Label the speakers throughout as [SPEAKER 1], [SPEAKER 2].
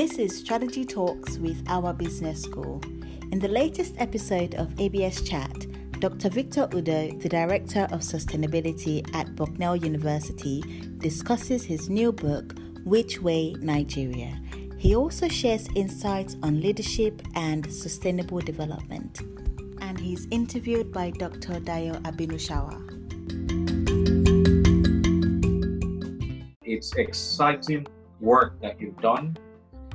[SPEAKER 1] This is Strategy Talks with our business school. In the latest episode of ABS Chat, Dr. Victor Udo, the Director of Sustainability at Bucknell University, discusses his new book, Which Way Nigeria. He also shares insights on leadership and sustainable development. And he's interviewed by Dr. Dayo Abinushawa.
[SPEAKER 2] It's exciting work that you've done.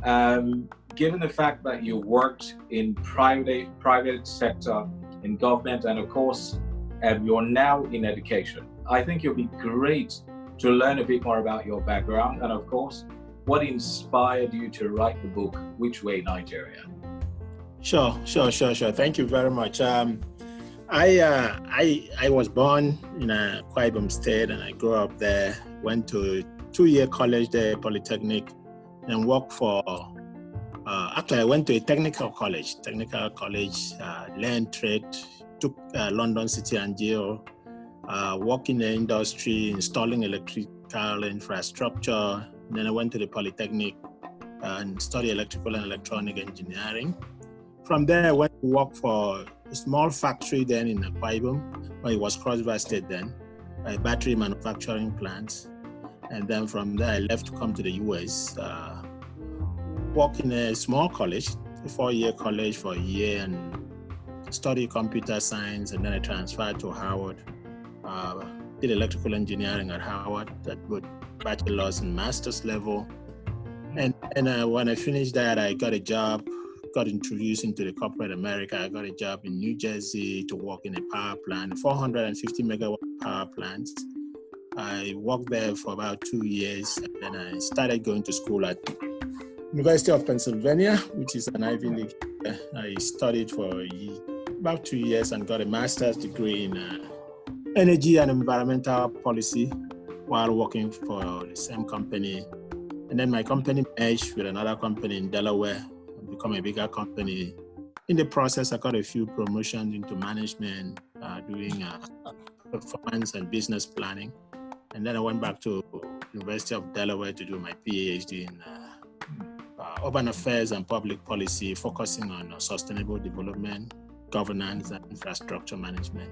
[SPEAKER 2] Um, given the fact that you worked in private private sector in government, and of course, um, you're now in education. I think it'll be great to learn a bit more about your background and, of course, what inspired you to write the book, Which Way Nigeria?
[SPEAKER 3] Sure, sure, sure, sure. Thank you very much. Um, I, uh, I, I was born in a Akwa state and I grew up there, went to two-year college there, Polytechnic, and worked for uh, actually, I went to a technical college, technical college, uh, learned trade, took uh, London City and Geo, uh, worked in the industry, installing electrical infrastructure. Then I went to the Polytechnic and studied electrical and electronic engineering. From there, I went to work for a small factory then in Akwa well, it was Cross River State then, a battery manufacturing plant. And then from there, I left to come to the US. Uh, work in a small college, a four-year college for a year and study computer science and then I transferred to Howard. Uh, did electrical engineering at Howard at both bachelor's and master's level. And, and uh, when I finished that, I got a job, got introduced into the corporate America. I got a job in New Jersey to work in a power plant, 450 megawatt power plants. I worked there for about two years and then I started going to school at University of Pennsylvania, which is an Ivy League. I studied for about two years and got a master's degree in uh, energy and environmental policy while working for the same company. And then my company merged with another company in Delaware and become a bigger company. In the process, I got a few promotions into management, uh, doing uh, performance and business planning. And then I went back to University of Delaware to do my PhD in uh, uh, urban affairs and public policy, focusing on uh, sustainable development, governance, and infrastructure management.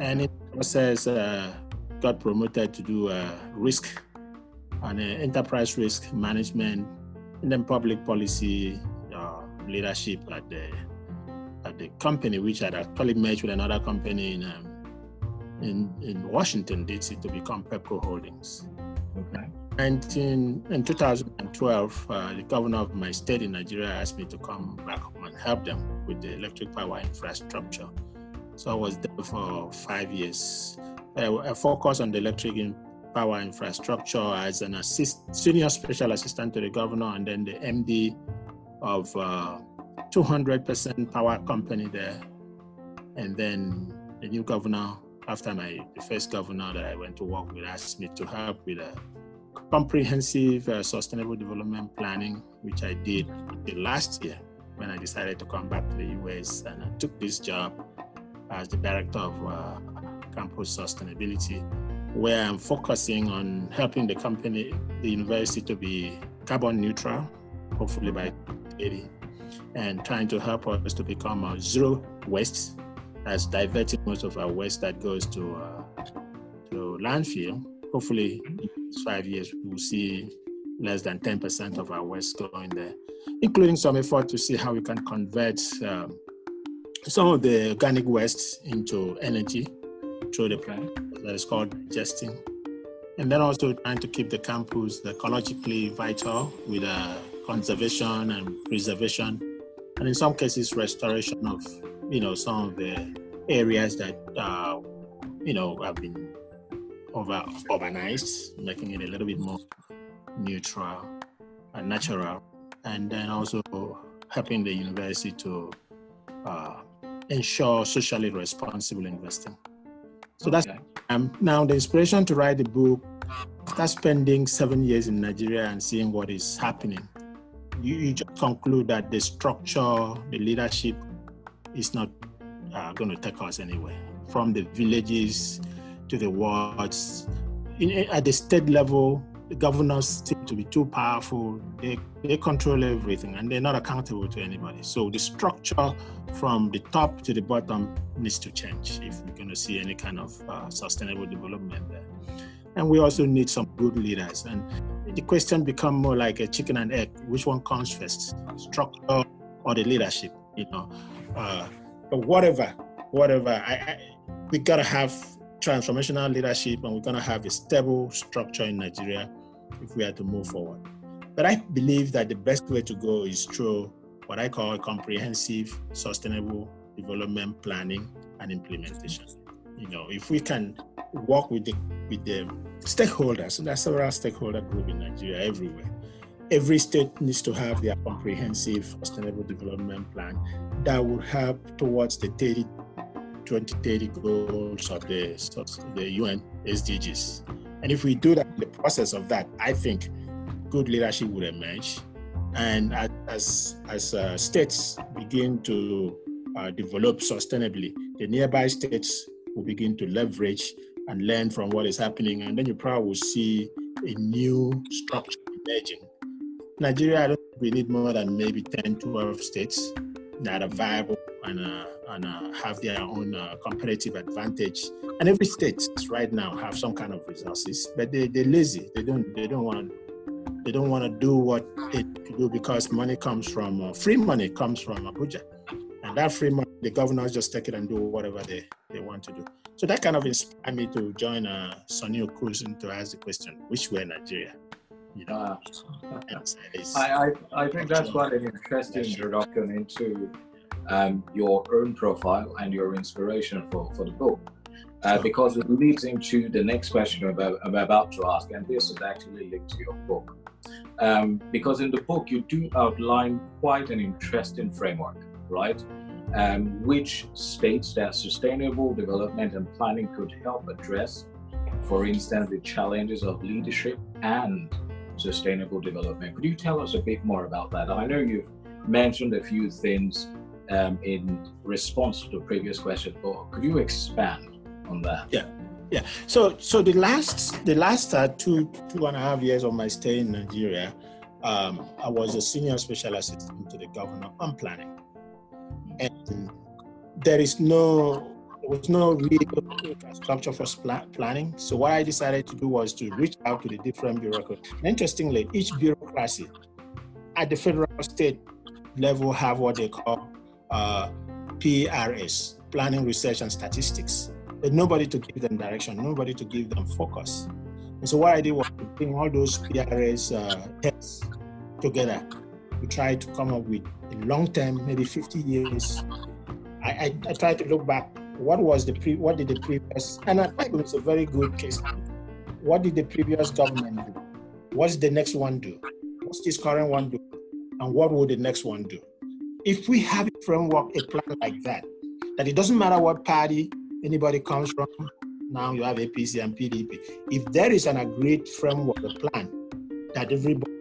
[SPEAKER 3] And in the process, uh, got promoted to do uh, risk and uh, enterprise risk management, and then public policy leadership at the at the company, which had actually merged with another company in um, in, in Washington D.C. to become Pepco Holdings. Okay. And in, in 2012, uh, the governor of my state in Nigeria asked me to come back home and help them with the electric power infrastructure. So I was there for five years. I, I focused on the electric power infrastructure as an assist, senior special assistant to the governor and then the MD of uh, 200% power company there. And then the new governor, after my the first governor that I went to work with, asked me to help with a comprehensive uh, sustainable development planning, which I did last year when I decided to come back to the US and I took this job as the director of uh, campus sustainability, where I'm focusing on helping the company, the university to be carbon neutral, hopefully by 80, and trying to help us to become a zero waste, as diverting most of our waste that goes to, uh, to landfill. Hopefully, in five years, we'll see less than 10% of our waste going there, including some effort to see how we can convert um, some of the organic waste into energy through the plant that is called digesting. And then also trying to keep the campus ecologically vital with uh, conservation and preservation, and in some cases, restoration of you know some of the areas that uh, you know have been over urbanized, making it a little bit more neutral and natural, and then also helping the university to uh, ensure socially responsible investing. So that's um, now the inspiration to write the book. After spending seven years in Nigeria and seeing what is happening, you, you just conclude that the structure, the leadership, is not uh, going to take us anywhere. From the villages to the wards. In, at the state level, the governors seem to be too powerful. They, they control everything and they're not accountable to anybody. So the structure from the top to the bottom needs to change if we're going to see any kind of uh, sustainable development there. And we also need some good leaders. And the question become more like a chicken and egg. Which one comes first, structure or the leadership? You know, uh, but whatever, whatever. I, I we gotta have transformational leadership, and we're gonna have a stable structure in Nigeria if we are to move forward. But I believe that the best way to go is through what I call comprehensive sustainable development planning and implementation. You know, if we can work with the with the stakeholders, and there are several stakeholder groups in Nigeria everywhere. Every state needs to have their comprehensive sustainable development plan that would help towards the 30, 2030 goals of the, the UN SDGs. And if we do that the process of that, I think good leadership will emerge. And as, as uh, states begin to uh, develop sustainably, the nearby states will begin to leverage and learn from what is happening. And then you probably will see a new structure emerging. Nigeria, I don't think we need more than maybe 10, 12 states that are viable and, uh, and uh, have their own uh, competitive advantage. And every state right now have some kind of resources, but they, they're lazy. They don't, they don't want they don't want to do what they do because money comes from uh, free money comes from Abuja, and that free money the governors just take it and do whatever they, they want to do. So that kind of inspired me to join uh, Sonny Okosun to ask the question, which way Nigeria?
[SPEAKER 2] You know, uh, I, I, I think that's quite an interesting introduction into um, your own profile and your inspiration for, for the book. Uh, because it leads into the next question I'm about, I'm about to ask, and this is actually linked to your book. Um, because in the book, you do outline quite an interesting framework, right? Um, which states that sustainable development and planning could help address, for instance, the challenges of leadership and sustainable development. Could you tell us a bit more about that? I know you've mentioned a few things um, in response to the previous question, but could you expand on that.
[SPEAKER 3] Yeah. Yeah. So so the last the last uh, two two and a half years of my stay in Nigeria, um, I was a senior special assistant to the governor on planning, and there is no was no real structure for planning. So what I decided to do was to reach out to the different bureaucracies. Interestingly, each bureaucracy at the federal state level have what they call uh, PRS, Planning, Research, and Statistics but nobody to give them direction, nobody to give them focus. And so what I did was to bring all those PRS uh, heads together to try to come up with a long term, maybe 50 years. I, I, I tried to look back. What was the pre? What did the previous? And I think it was a very good case. What did the previous government do? What's the next one do? What's this current one do? And what will the next one do? If we have a framework, a plan like that, that it doesn't matter what party anybody comes from. Now you have APC and PDP. If there is an agreed framework, a plan that everybody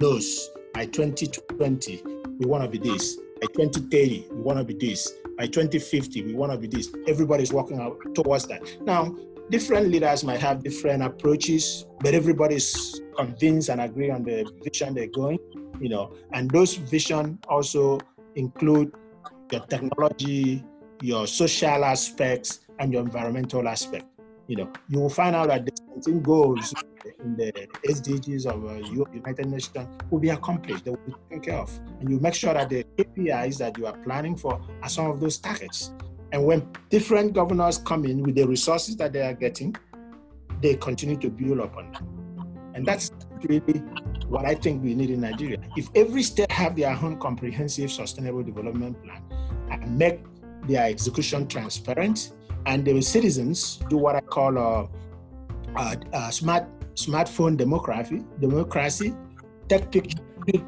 [SPEAKER 3] knows by 2020 we want to be this, by 2030 we want to be this, by 2050 we want to be this. Everybody's working out towards that. Now, different leaders might have different approaches, but everybody's convinced and agree on the vision they're going. You know, and those vision also include your technology, your social aspects, and your environmental aspect. You know, you will find out that the 17 goals in the SDGs of uh, United Nations will be accomplished, they will be taken care of. And you make sure that the KPIs that you are planning for are some of those targets. And when different governors come in with the resources that they are getting, they continue to build upon them. And that's really what I think we need in Nigeria. If every state have their own comprehensive sustainable development plan and make their execution transparent, and the citizens do what I call a, a, a smart smartphone democracy. Democracy, take pictures,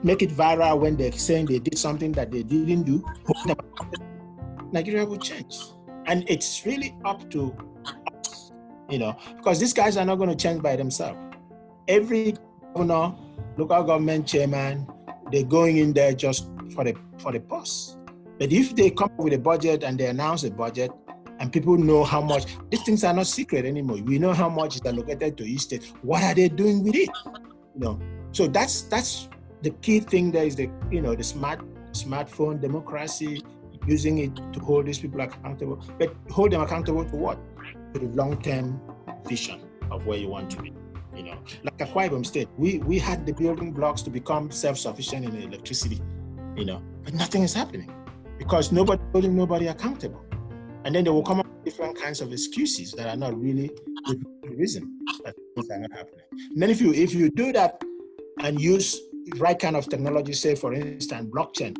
[SPEAKER 3] make it viral when they're saying they did something that they didn't do. Nigeria will change, and it's really up to us, you know, because these guys are not going to change by themselves. Every governor, local government chairman, they're going in there just for the for the post. But if they come up with a budget and they announce a budget, and people know how much these things are not secret anymore. We know how much is allocated to each state. What are they doing with it? You know, so that's that's the key thing. There is the you know the smart smartphone democracy, using it to hold these people accountable. But hold them accountable to what? To the long-term vision of where you want to be. You know, like Akwa Ibom State, we we had the building blocks to become self-sufficient in electricity. You know, but nothing is happening because nobody holding nobody accountable. And then they will come up with different kinds of excuses that are not really the reason that things are not happening. And then if you if you do that and use the right kind of technology, say for instance blockchain,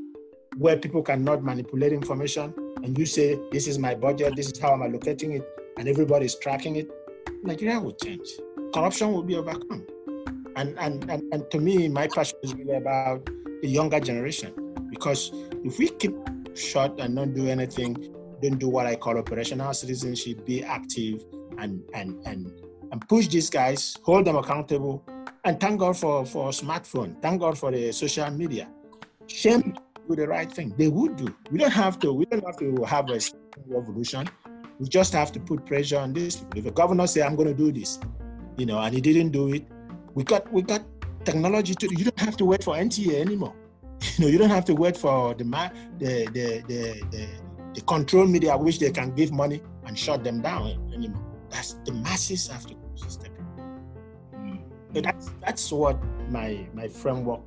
[SPEAKER 3] where people cannot manipulate information, and you say this is my budget, this is how I'm allocating it, and everybody is tracking it, Nigeria will change. Corruption will be overcome. And, and, and, and to me, my passion is really about the younger generation because if we keep shut and not do anything, don't do what I call operational citizenship, be active and and and and push these guys, hold them accountable, and thank God for for smartphone, thank God for the social media. Shame do the right thing. They would do. We don't have to. We don't have to have a revolution. We just have to put pressure on this. If a governor say I'm going to do this, you know, and he didn't do it, we got we got technology to. You don't have to wait for NTA anymore. You know, you don't have to wait for the the the the, the, the control media which they can give money and shut them down anymore. That's the masses have to step in. So that's that's what my my framework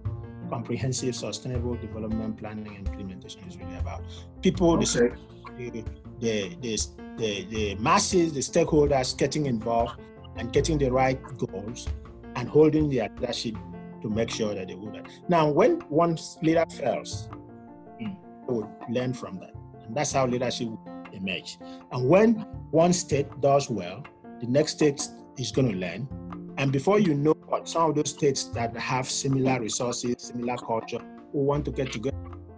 [SPEAKER 3] comprehensive sustainable development planning and implementation is really about. People, okay. the, the, the, the, the masses, the stakeholders getting involved and getting the right goals and holding their leadership to make sure that they do that. Now, when one leader fails, mm. would learn from that. And that's how leadership emerge. And when one state does well, the next state is going to learn. And before you know what, some of those states that have similar resources, similar culture, who want to get together,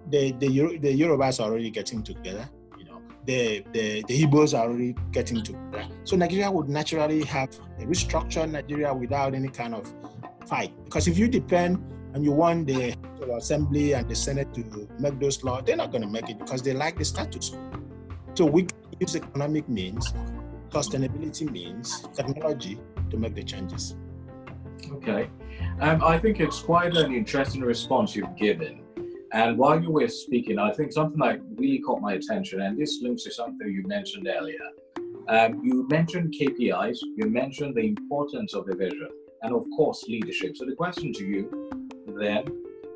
[SPEAKER 3] the, the, the Yorubas are already getting together. You know, the, the, the Igbos are already getting together. So Nigeria would naturally have a restructured Nigeria without any kind of fight. Because if you depend and you want the assembly and the senate to make those laws, they're not going to make it because they like the status quo. So we use economic means, sustainability means, technology to make the changes.
[SPEAKER 2] Okay. Um, I think it's quite an interesting response you've given. And while you were speaking, I think something that really caught my attention, and this links to something you mentioned earlier. Um, you mentioned KPIs, you mentioned the importance of a vision and of course leadership. So the question to you then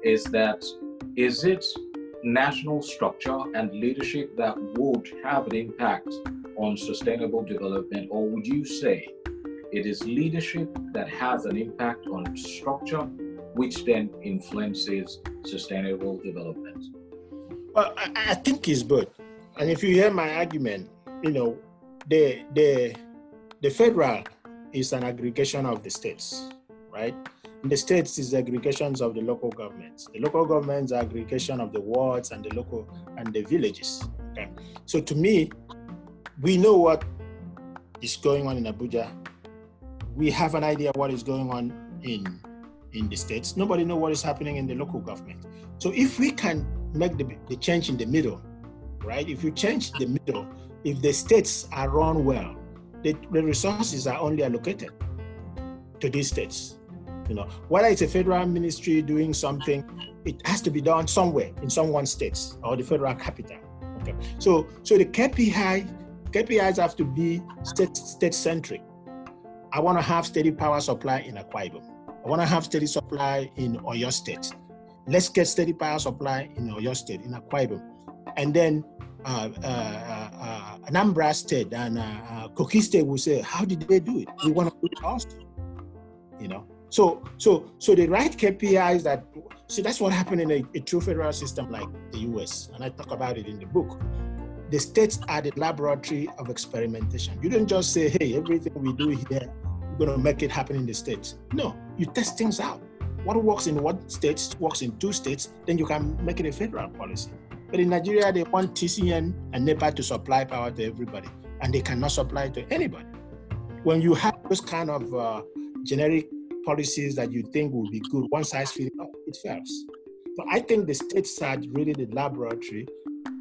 [SPEAKER 2] is that is it national structure and leadership that would have an impact on sustainable development, or would you say it is leadership that has an impact on structure, which then influences sustainable development?
[SPEAKER 3] Well, I, I think it's both. And if you hear my argument, you know, the the the federal is an aggregation of the states, right? And the states is the aggregations of the local governments. The local governments are aggregation of the wards and the local and the villages. Okay. So to me, we know what is going on in Abuja. We have an idea what is going on in in the states. Nobody know what is happening in the local government. So if we can make the, the change in the middle, right? If you change the middle, if the states are run well, the, the resources are only allocated to these states. You know, whether it's a federal ministry doing something, it has to be done somewhere in some one states or the federal capital. Okay. So so the KPI KPIs have to be state state centric. I want to have steady power supply in Akwa. I want to have steady supply in Oyo State. Let's get steady power supply in Oyo State, in Akwa. And then uh, uh, uh, uh, Anambra State and uh, uh, Kogi State will say, how did they do it? We want to do it also. You know, so so so the right KPIs that see that's what happened in a, a true federal system like the US, and I talk about it in the book. The states are the laboratory of experimentation. You don't just say, hey, everything we do here, we're going to make it happen in the states. No, you test things out. What works in one state works in two states, then you can make it a federal policy. But in Nigeria, they want TCN and NEPA to supply power to everybody, and they cannot supply to anybody. When you have those kind of uh, generic policies that you think will be good, one size fits all, it fails. So I think the states are really the laboratory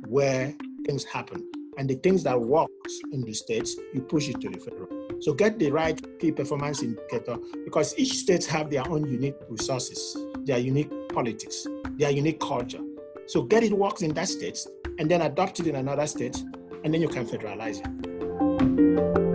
[SPEAKER 3] where things happen. And the things that works in the states, you push it to the federal. So get the right key performance indicator because each state have their own unique resources, their unique politics, their unique culture. So get it works in that state and then adopt it in another state, and then you can federalize it.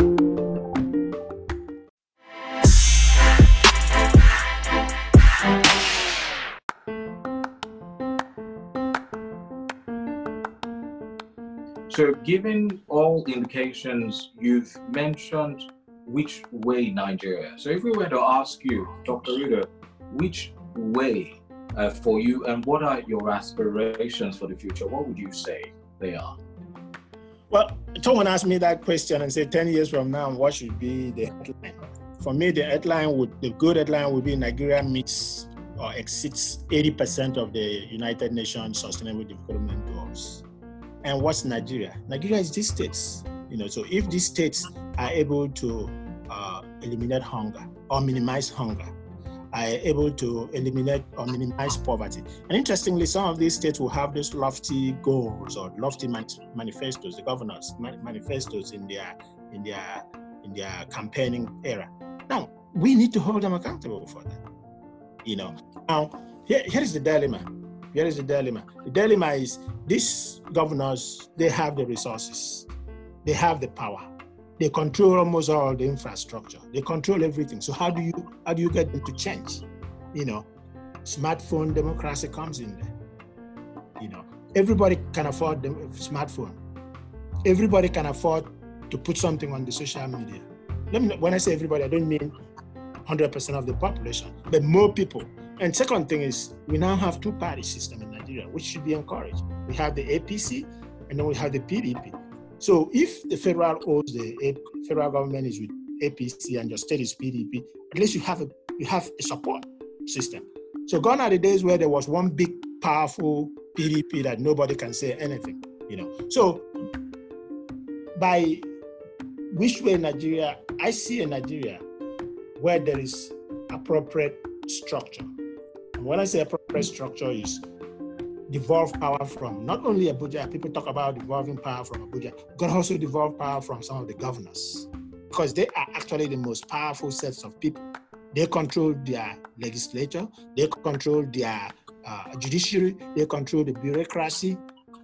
[SPEAKER 2] Given all indications, you've mentioned which way Nigeria. So, if we were to ask you, Dr. Udo, which way uh, for you and what are your aspirations for the future, what would you say they are?
[SPEAKER 3] Well, someone asked me that question and said 10 years from now, what should be the headline? For me, the headline would, the good headline would be Nigeria meets or exceeds 80% of the United Nations Sustainable Development Goals. And what's Nigeria? Nigeria is these states. You know, so if these states are able to uh, eliminate hunger or minimize hunger, are able to eliminate or minimize poverty. And interestingly, some of these states will have those lofty goals or lofty manifestos, the governors manifestos in their in their in their campaigning era. Now we need to hold them accountable for that. You know. Now here, here is the dilemma here is the dilemma. The dilemma is these governors, they have the resources, they have the power, they control almost all the infrastructure, they control everything. So how do you how do you get them to change? You know, smartphone democracy comes in there. You know, everybody can afford the smartphone. Everybody can afford to put something on the social media. Let me, when I say everybody, I don't mean 100% of the population, but more people and second thing is we now have two party system in Nigeria, which should be encouraged. We have the APC and then we have the PDP. So if the federal owes the federal government is with APC and your state is PDP, at least you have a you have a support system. So gone are the days where there was one big powerful PDP that nobody can say anything, you know. So by which way Nigeria, I see a Nigeria where there is appropriate structure when I say appropriate structure is devolve power from not only Abuja, people talk about devolving power from Abuja, but also devolve power from some of the governors because they are actually the most powerful sets of people. They control their legislature, they control their uh, judiciary, they control the bureaucracy.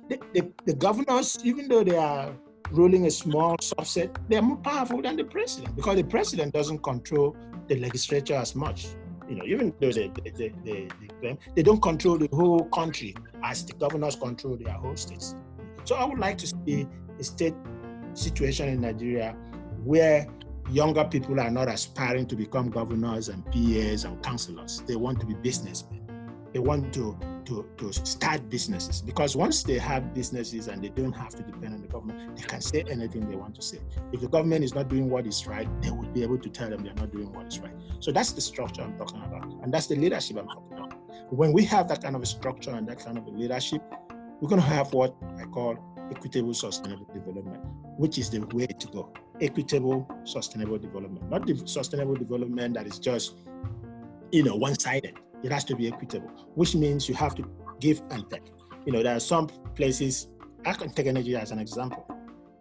[SPEAKER 3] The, the, the governors, even though they are ruling a small subset, they are more powerful than the president because the president doesn't control the legislature as much you know, even though they, they, they, they, they don't control the whole country as the governors control their whole states. So I would like to see a state situation in Nigeria where younger people are not aspiring to become governors and PAs and councillors. They want to be businessmen. They want to to, to start businesses because once they have businesses and they don't have to depend on the government, they can say anything they want to say. If the government is not doing what is right, they will be able to tell them they're not doing what is right. So that's the structure I'm talking about. And that's the leadership I'm talking about. When we have that kind of a structure and that kind of a leadership, we're going to have what I call equitable sustainable development, which is the way to go. Equitable sustainable development, not the sustainable development that is just, you know, one-sided it has to be equitable, which means you have to give and take. You know, there are some places, I can take energy as an example.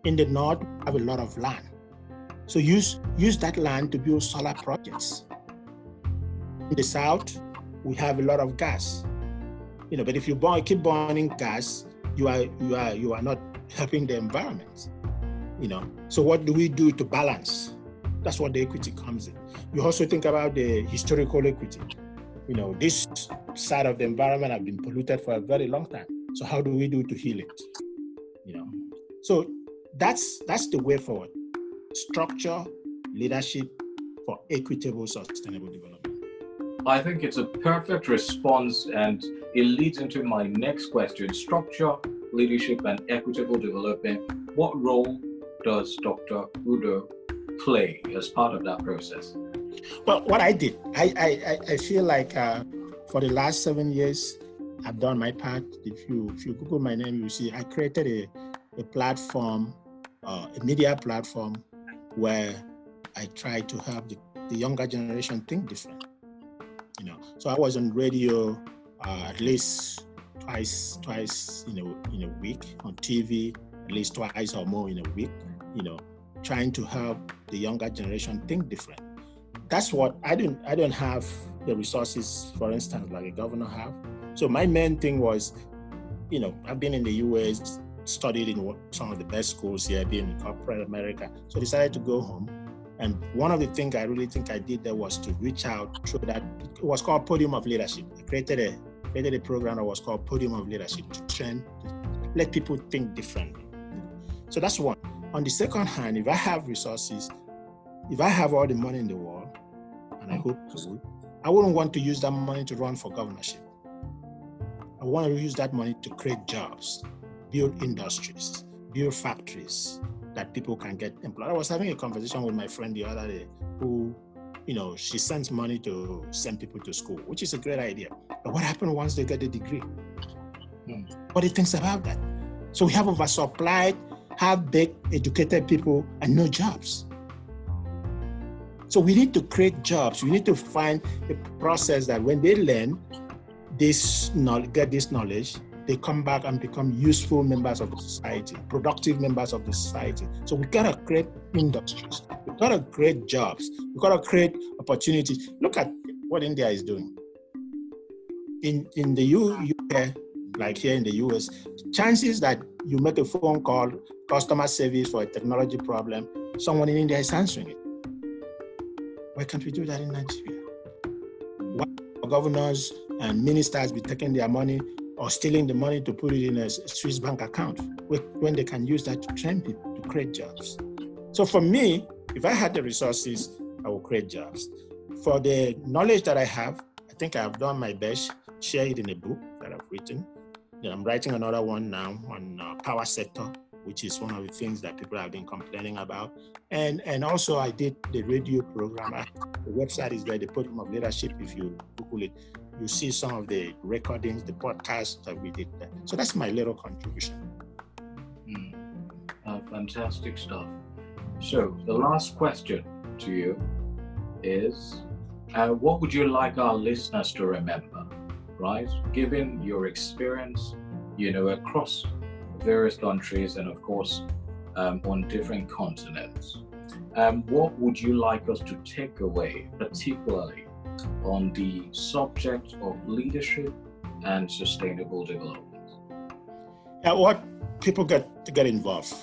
[SPEAKER 3] In the north, I have a lot of land. So use use that land to build solar projects. In the south, we have a lot of gas. You know, but if you burn, keep burning gas, you are you are you are not helping the environment. You know, so what do we do to balance? That's what the equity comes in. You also think about the historical equity you know, this side of the environment have been polluted for a very long time. So how do we do to heal it? You know, so that's that's the way forward. Structure, leadership for equitable, sustainable development.
[SPEAKER 2] I think it's a perfect response, and it leads into my next question: structure, leadership, and equitable development. What role does Dr. Udo play as part of that process?
[SPEAKER 3] Well, what I did, I I, I feel like uh, for the last seven years, I've done my part. If you if you Google my name, you see I created a, a platform, uh, a media platform, where I try to help the, the younger generation think different. You know, so I was on radio uh, at least twice twice in a in a week on TV, at least twice or more in a week. You know, trying to help the younger generation think different. That's what I don't I don't have the resources, for instance, like a governor have. So my main thing was, you know, I've been in the US, studied in some of the best schools here, been in corporate America. So I decided to go home. And one of the things I really think I did there was to reach out through that. It was called Podium of Leadership. I created a created a program that was called Podium of Leadership to train, to let people think differently. So that's one. On the second hand, if I have resources, if I have all the money in the world, and I hope to, I wouldn't want to use that money to run for governorship. I want to use that money to create jobs, build industries, build factories that people can get employed. I was having a conversation with my friend the other day who, you know, she sends money to send people to school, which is a great idea. But what happens once they get a degree? Hmm. What do you think about that? So we have oversupplied have big educated people and no jobs. So we need to create jobs. We need to find a process that when they learn this knowledge, get this knowledge, they come back and become useful members of the society, productive members of the society. So we gotta create industries. We gotta create jobs. We gotta create opportunities. Look at what India is doing. In in the UK, like here in the US, chances that you make a phone call, customer service for a technology problem, someone in India is answering it. Why can't we do that in Nigeria? Why governors and ministers be taking their money or stealing the money to put it in a Swiss bank account when they can use that to train people to create jobs? So for me, if I had the resources, I would create jobs. For the knowledge that I have, I think I have done my best, share it in a book that I've written. I'm writing another one now on uh, power sector, which is one of the things that people have been complaining about. And and also I did the radio program. The website is there, the Podium of Leadership. If you Google it, you see some of the recordings, the podcasts that we did there. So that's my little contribution.
[SPEAKER 2] Mm. Uh, fantastic stuff. So the last question to you is, uh, what would you like our listeners to remember right? Given your experience, you know, across various countries and, of course, um, on different continents, um, what would you like us to take away, particularly on the subject of leadership and sustainable development?
[SPEAKER 3] Yeah, what people get to get involved.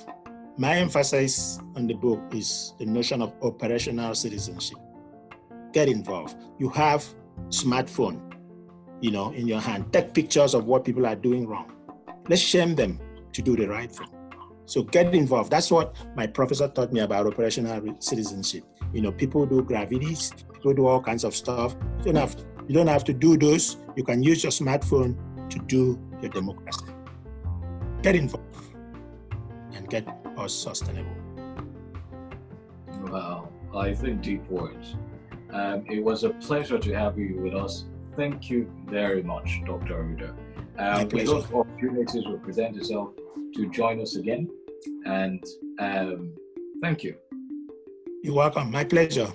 [SPEAKER 3] My emphasis on the book is the notion of operational citizenship. Get involved. You have smartphone you know, in your hand. Take pictures of what people are doing wrong. Let's shame them to do the right thing. So get involved. That's what my professor taught me about operational citizenship. You know, people do gravities, people do all kinds of stuff. You don't have, you don't have to do those. You can use your smartphone to do your democracy. Get involved and get us sustainable.
[SPEAKER 2] Wow, I think deep words. Um, it was a pleasure to have you with us Thank you very much, Dr. Udo. Um, we hope opportunities will present itself to join us again. And um, thank you.
[SPEAKER 3] You're welcome. My pleasure.